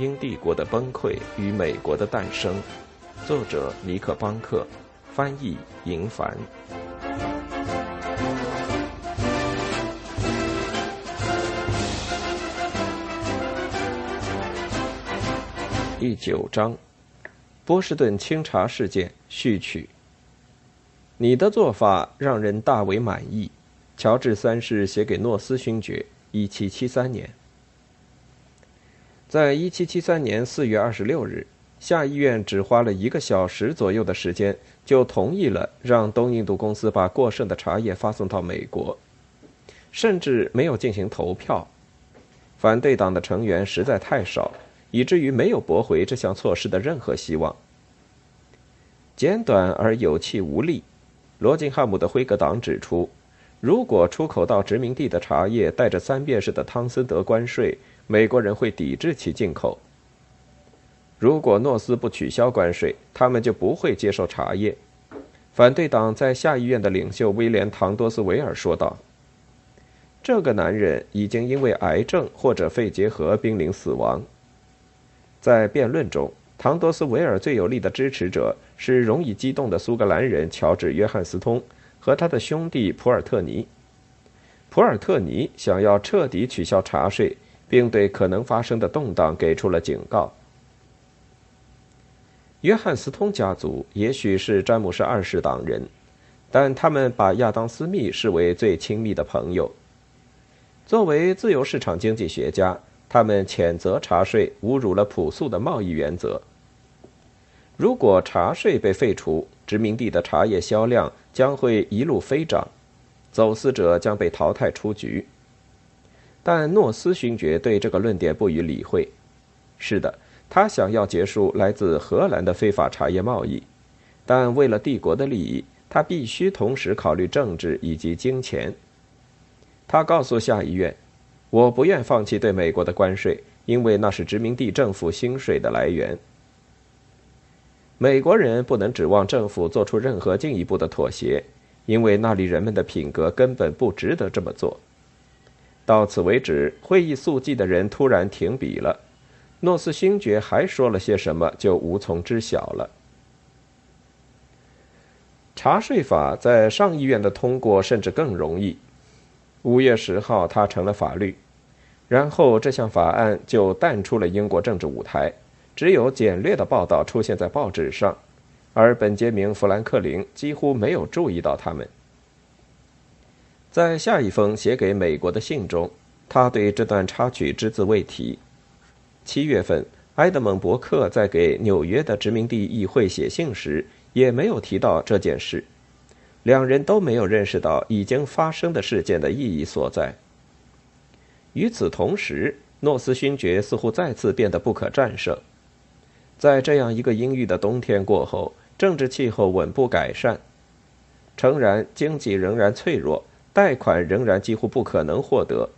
英帝国的崩溃与美国的诞生，作者尼克·邦克，翻译银凡。第九章：波士顿清查事件序曲。你的做法让人大为满意。乔治三世写给诺斯勋爵，一七七三年。在一七七三年四月二十六日，下议院只花了一个小时左右的时间，就同意了让东印度公司把过剩的茶叶发送到美国，甚至没有进行投票。反对党的成员实在太少，以至于没有驳回这项措施的任何希望。简短而有气无力，罗金汉姆的辉格党指出。如果出口到殖民地的茶叶带着三便士的汤森德关税，美国人会抵制其进口。如果诺斯不取消关税，他们就不会接受茶叶。反对党在下议院的领袖威廉·唐多斯维尔说道：“这个男人已经因为癌症或者肺结核濒临死亡。”在辩论中，唐多斯维尔最有力的支持者是容易激动的苏格兰人乔治·约翰斯通。和他的兄弟普尔特尼，普尔特尼想要彻底取消茶税，并对可能发生的动荡给出了警告。约翰斯通家族也许是詹姆士二世党人，但他们把亚当斯密视为最亲密的朋友。作为自由市场经济学家，他们谴责茶税侮辱了朴素的贸易原则。如果茶税被废除，殖民地的茶叶销量将会一路飞涨，走私者将被淘汰出局。但诺斯勋爵对这个论点不予理会。是的，他想要结束来自荷兰的非法茶叶贸易，但为了帝国的利益，他必须同时考虑政治以及金钱。他告诉下议院：“我不愿放弃对美国的关税，因为那是殖民地政府薪水的来源。”美国人不能指望政府做出任何进一步的妥协，因为那里人们的品格根本不值得这么做。到此为止，会议速记的人突然停笔了。诺斯勋爵还说了些什么，就无从知晓了。查税法在上议院的通过甚至更容易。五月十号，它成了法律，然后这项法案就淡出了英国政治舞台。只有简略的报道出现在报纸上，而本杰明·富兰克林几乎没有注意到他们。在下一封写给美国的信中，他对这段插曲只字未提。七月份，埃德蒙·伯克在给纽约的殖民地议会写信时，也没有提到这件事。两人都没有认识到已经发生的事件的意义所在。与此同时，诺斯勋爵似乎再次变得不可战胜。在这样一个阴郁的冬天过后，政治气候稳步改善。诚然，经济仍然脆弱，贷款仍然几乎不可能获得。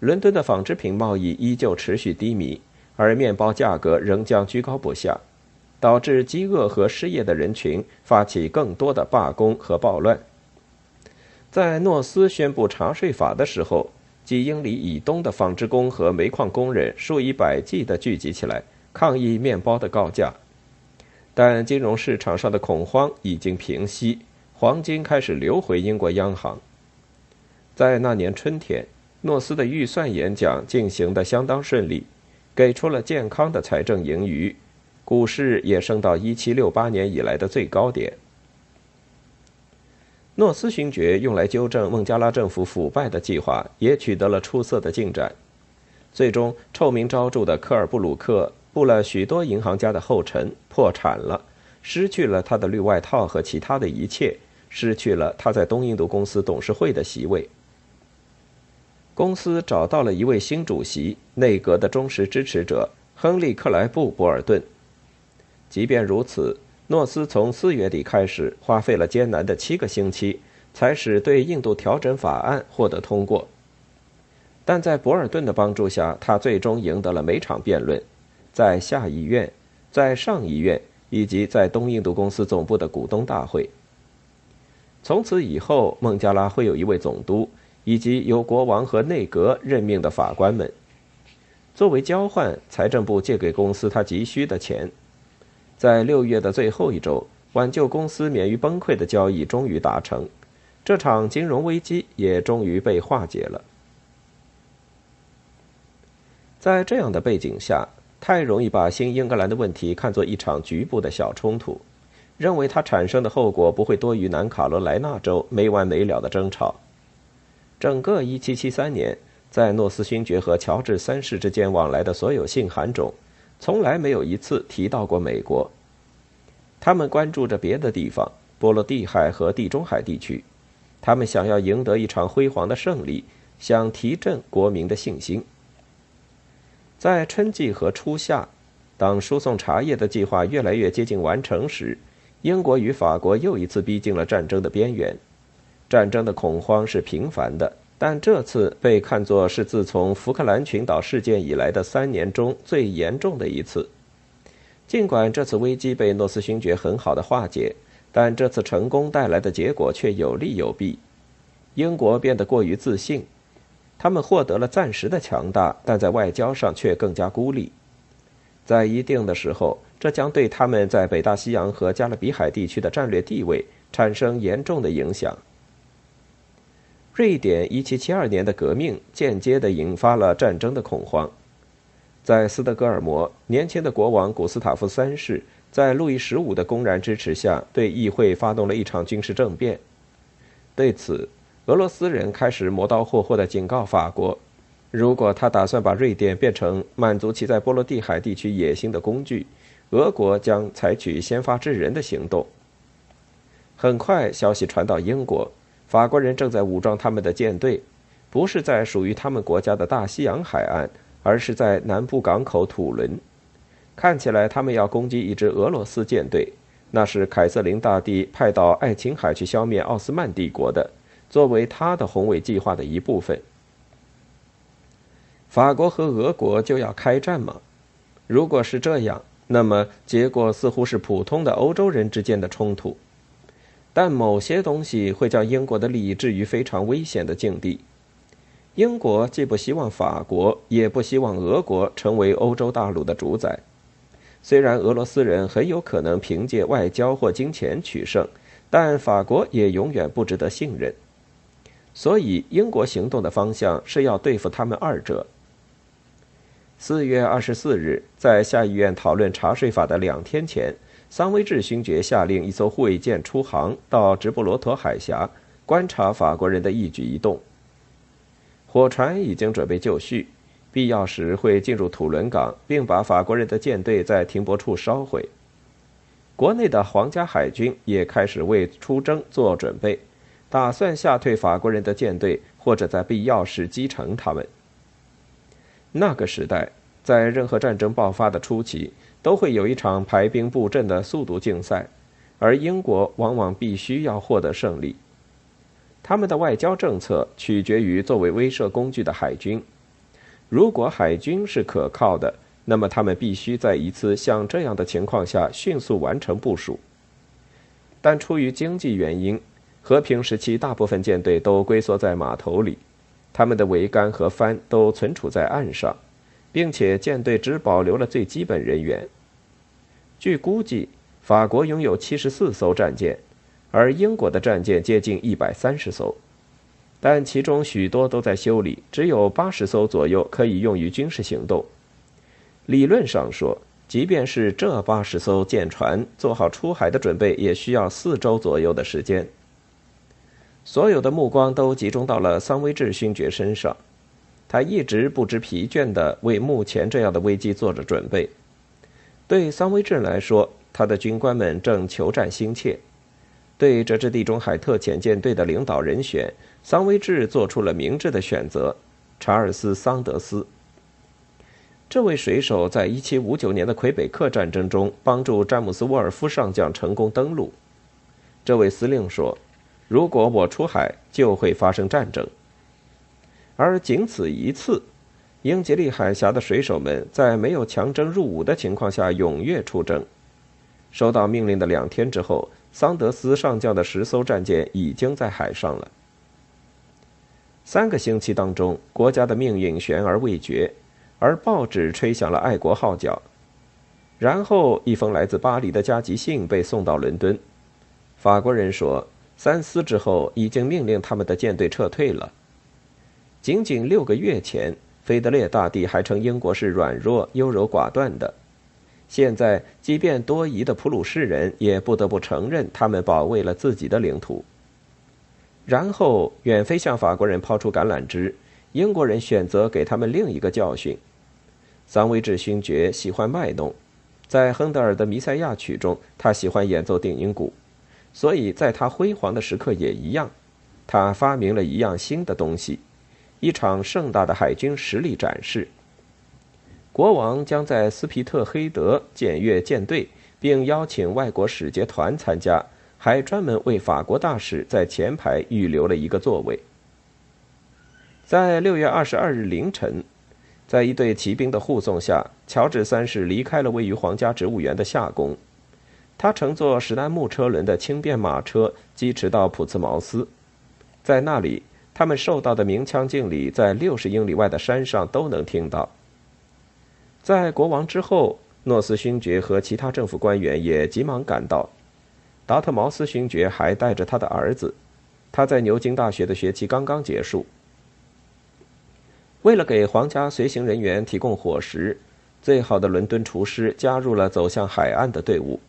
伦敦的纺织品贸易依旧持续低迷，而面包价格仍将居高不下，导致饥饿和失业的人群发起更多的罢工和暴乱。在诺斯宣布茶税法的时候，几英里以东的纺织工和煤矿工人数以百计地聚集起来。抗议面包的高价，但金融市场上的恐慌已经平息，黄金开始流回英国央行。在那年春天，诺斯的预算演讲进行得相当顺利，给出了健康的财政盈余，股市也升到1768年以来的最高点。诺斯勋爵用来纠正孟加拉政府腐败的计划也取得了出色的进展，最终臭名昭著的科尔布鲁克。步了许多银行家的后尘，破产了，失去了他的绿外套和其他的一切，失去了他在东印度公司董事会的席位。公司找到了一位新主席，内阁的忠实支持者亨利·克莱布·博尔顿。即便如此，诺斯从四月底开始，花费了艰难的七个星期，才使对印度调整法案获得通过。但在博尔顿的帮助下，他最终赢得了每场辩论。在下议院、在上议院以及在东印度公司总部的股东大会。从此以后，孟加拉会有一位总督，以及由国王和内阁任命的法官们。作为交换，财政部借给公司他急需的钱。在六月的最后一周，挽救公司免于崩溃的交易终于达成，这场金融危机也终于被化解了。在这样的背景下，太容易把新英格兰的问题看作一场局部的小冲突，认为它产生的后果不会多于南卡罗来纳州没完没了的争吵。整个1773年，在诺斯勋爵和乔治三世之间往来的所有信函中，从来没有一次提到过美国。他们关注着别的地方，波罗的海和地中海地区。他们想要赢得一场辉煌的胜利，想提振国民的信心。在春季和初夏，当输送茶叶的计划越来越接近完成时，英国与法国又一次逼近了战争的边缘。战争的恐慌是频繁的，但这次被看作是自从福克兰群岛事件以来的三年中最严重的一次。尽管这次危机被诺斯勋爵很好的化解，但这次成功带来的结果却有利有弊。英国变得过于自信。他们获得了暂时的强大，但在外交上却更加孤立。在一定的时候，这将对他们在北大西洋和加勒比海地区的战略地位产生严重的影响。瑞典1772年的革命间接地引发了战争的恐慌。在斯德哥尔摩，年轻的国王古斯塔夫三世在路易十五的公然支持下，对议会发动了一场军事政变。对此，俄罗斯人开始磨刀霍霍地警告法国：如果他打算把瑞典变成满足其在波罗的海地区野心的工具，俄国将采取先发制人的行动。很快，消息传到英国，法国人正在武装他们的舰队，不是在属于他们国家的大西洋海岸，而是在南部港口土伦。看起来，他们要攻击一支俄罗斯舰队，那是凯瑟琳大帝派到爱琴海去消灭奥斯曼帝国的。作为他的宏伟计划的一部分，法国和俄国就要开战吗？如果是这样，那么结果似乎是普通的欧洲人之间的冲突。但某些东西会将英国的利益置于非常危险的境地。英国既不希望法国，也不希望俄国成为欧洲大陆的主宰。虽然俄罗斯人很有可能凭借外交或金钱取胜，但法国也永远不值得信任。所以，英国行动的方向是要对付他们二者。四月二十四日，在下议院讨论查税法的两天前，桑威治勋爵下令一艘护卫舰出航到直布罗陀海峡，观察法国人的一举一动。火船已经准备就绪，必要时会进入土伦港，并把法国人的舰队在停泊处烧毁。国内的皇家海军也开始为出征做准备。打算吓退法国人的舰队，或者在必要时击沉他们。那个时代，在任何战争爆发的初期，都会有一场排兵布阵的速度竞赛，而英国往往必须要获得胜利。他们的外交政策取决于作为威慑工具的海军。如果海军是可靠的，那么他们必须在一次像这样的情况下迅速完成部署。但出于经济原因，和平时期，大部分舰队都龟缩在码头里，他们的桅杆和帆都存储在岸上，并且舰队只保留了最基本人员。据估计，法国拥有七十四艘战舰，而英国的战舰接近一百三十艘，但其中许多都在修理，只有八十艘左右可以用于军事行动。理论上说，即便是这八十艘舰船做好出海的准备，也需要四周左右的时间。所有的目光都集中到了桑威治勋爵身上，他一直不知疲倦地为目前这样的危机做着准备。对桑威治来说，他的军官们正求战心切。对这支地中海特遣舰队的领导人选，桑威治做出了明智的选择——查尔斯·桑德斯。这位水手在1759年的魁北克战争中帮助詹姆斯·沃尔夫上将成功登陆。这位司令说。如果我出海，就会发生战争。而仅此一次，英吉利海峡的水手们在没有强征入伍的情况下踊跃出征。收到命令的两天之后，桑德斯上将的十艘战舰已经在海上了。三个星期当中，国家的命运悬而未决，而报纸吹响了爱国号角。然后，一封来自巴黎的加急信被送到伦敦。法国人说，三思之后，已经命令他们的舰队撤退了。仅仅六个月前，腓德烈大帝还称英国是软弱、优柔寡断的。现在，即便多疑的普鲁士人也不得不承认，他们保卫了自己的领土。然后，远非向法国人抛出橄榄枝，英国人选择给他们另一个教训。桑威治勋爵喜欢卖弄，在亨德尔的《弥赛亚曲》中，他喜欢演奏定音鼓，所以在他辉煌的时刻也一样，他发明了一样新的东西——一场盛大的海军实力展示。国王将在斯皮特黑德检阅舰队，并邀请外国使节团参加，还专门为法国大使在前排预留了一个座位。在六月二十二日凌晨，在一队骑兵的护送下，乔治三世离开了位于皇家植物园的夏宫。他乘坐史丹木车轮的轻便马车疾驰到普茨茅斯，在那里，他们受到的鸣枪敬礼在六十英里外的山上都能听到。在国王之后，诺斯勋爵和其他政府官员也急忙赶到。达特茅斯勋爵还带着他的儿子，他在牛津大学的学期刚刚结束。为了给皇家随行人员提供伙食，最好的伦敦厨师加入了走向海岸的队伍，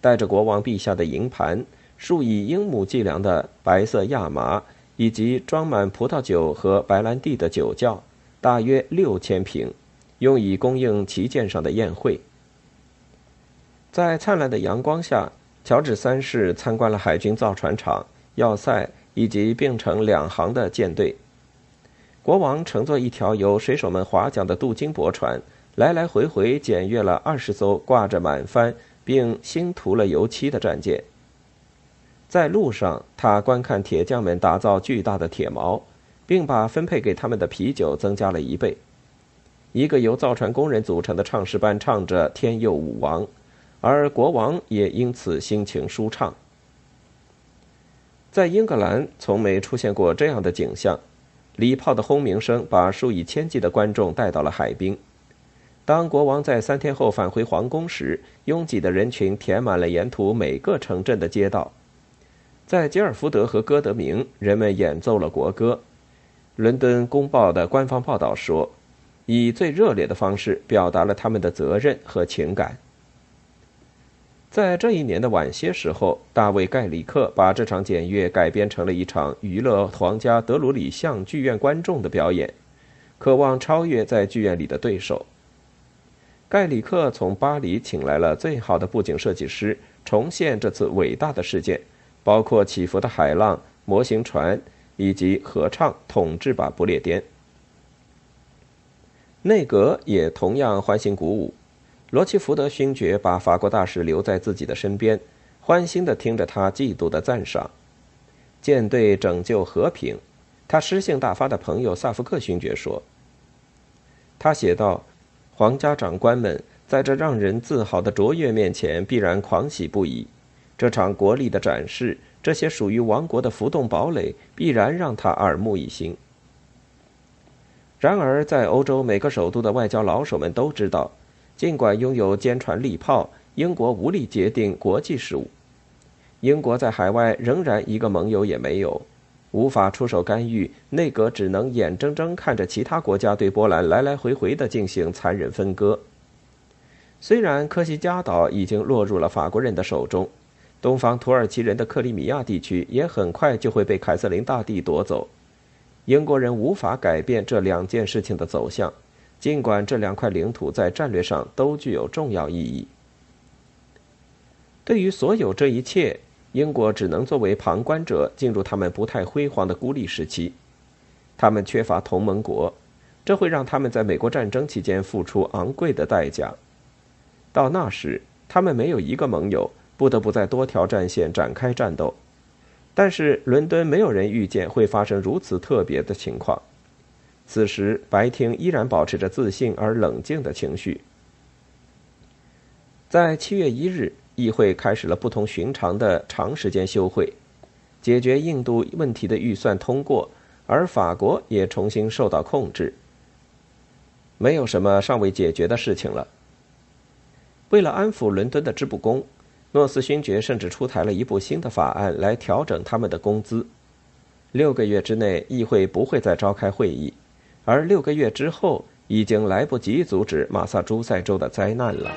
带着国王陛下的银盘、数以英亩计量的白色亚麻，以及装满葡萄酒和白兰地的酒窖，大约六千瓶。用以供应旗舰上的宴会。在灿烂的阳光下，乔治三世参观了海军造船厂、要塞以及并成两行的舰队。国王乘坐一条由水手们划桨的镀金驳船，来来回回检阅了二十艘挂着满帆并新涂了油漆的战舰。在路上，他观看铁匠们打造巨大的铁锚，并把分配给他们的啤酒增加了一倍。一个由造船工人组成的唱诗班唱着《天佑武王》，而国王也因此心情舒畅。在英格兰从没出现过这样的景象：礼炮的轰鸣声把数以千计的观众带到了海滨。当国王在三天后返回皇宫时，拥挤的人群填满了沿途每个城镇的街道。在吉尔福德和歌德明，人们演奏了国歌。伦敦公报的官方报道说。以最热烈的方式表达了他们的责任和情感。在这一年的晚些时候，大卫·盖里克把这场检阅改编成了一场娱乐皇家德鲁里巷剧院观众的表演，渴望超越在剧院里的对手。盖里克从巴黎请来了最好的布景设计师，重现这次伟大的事件，包括起伏的海浪、模型船以及合唱《统治吧，不列颠》。内阁也同样欢欣鼓舞，罗奇福德勋爵把法国大使留在自己的身边，欢欣地听着他嫉妒的赞赏。舰队拯救和平，他诗性大发的朋友萨福克勋爵说。他写道：“皇家长官们在这让人自豪的卓越面前必然狂喜不已。这场国力的展示，这些属于王国的浮动堡垒，必然让他耳目一新。”然而，在欧洲每个首都的外交老手们都知道，尽管拥有坚船利炮，英国无力决定国际事务。英国在海外仍然一个盟友也没有，无法出手干预。内阁只能眼睁睁看着其他国家对波兰来来回回地进行残忍分割。虽然科西嘉岛已经落入了法国人的手中，东方土耳其人的克里米亚地区也很快就会被凯瑟琳大帝夺走。英国人无法改变这两件事情的走向，尽管这两块领土在战略上都具有重要意义。对于所有这一切，英国只能作为旁观者进入他们不太辉煌的孤立时期。他们缺乏同盟国，这会让他们在美国战争期间付出昂贵的代价。到那时，他们没有一个盟友，不得不在多条战线展开战斗。但是伦敦没有人预见会发生如此特别的情况。此时，白厅依然保持着自信而冷静的情绪。在七月一日，议会开始了不同寻常的长时间休会，解决印度问题的预算通过，而法国也重新受到控制。没有什么尚未解决的事情了。为了安抚伦敦的织布工，诺斯勋爵甚至出台了一部新的法案来调整他们的工资。六个月之内，议会不会再召开会议，而六个月之后，已经来不及阻止马萨诸塞州的灾难了。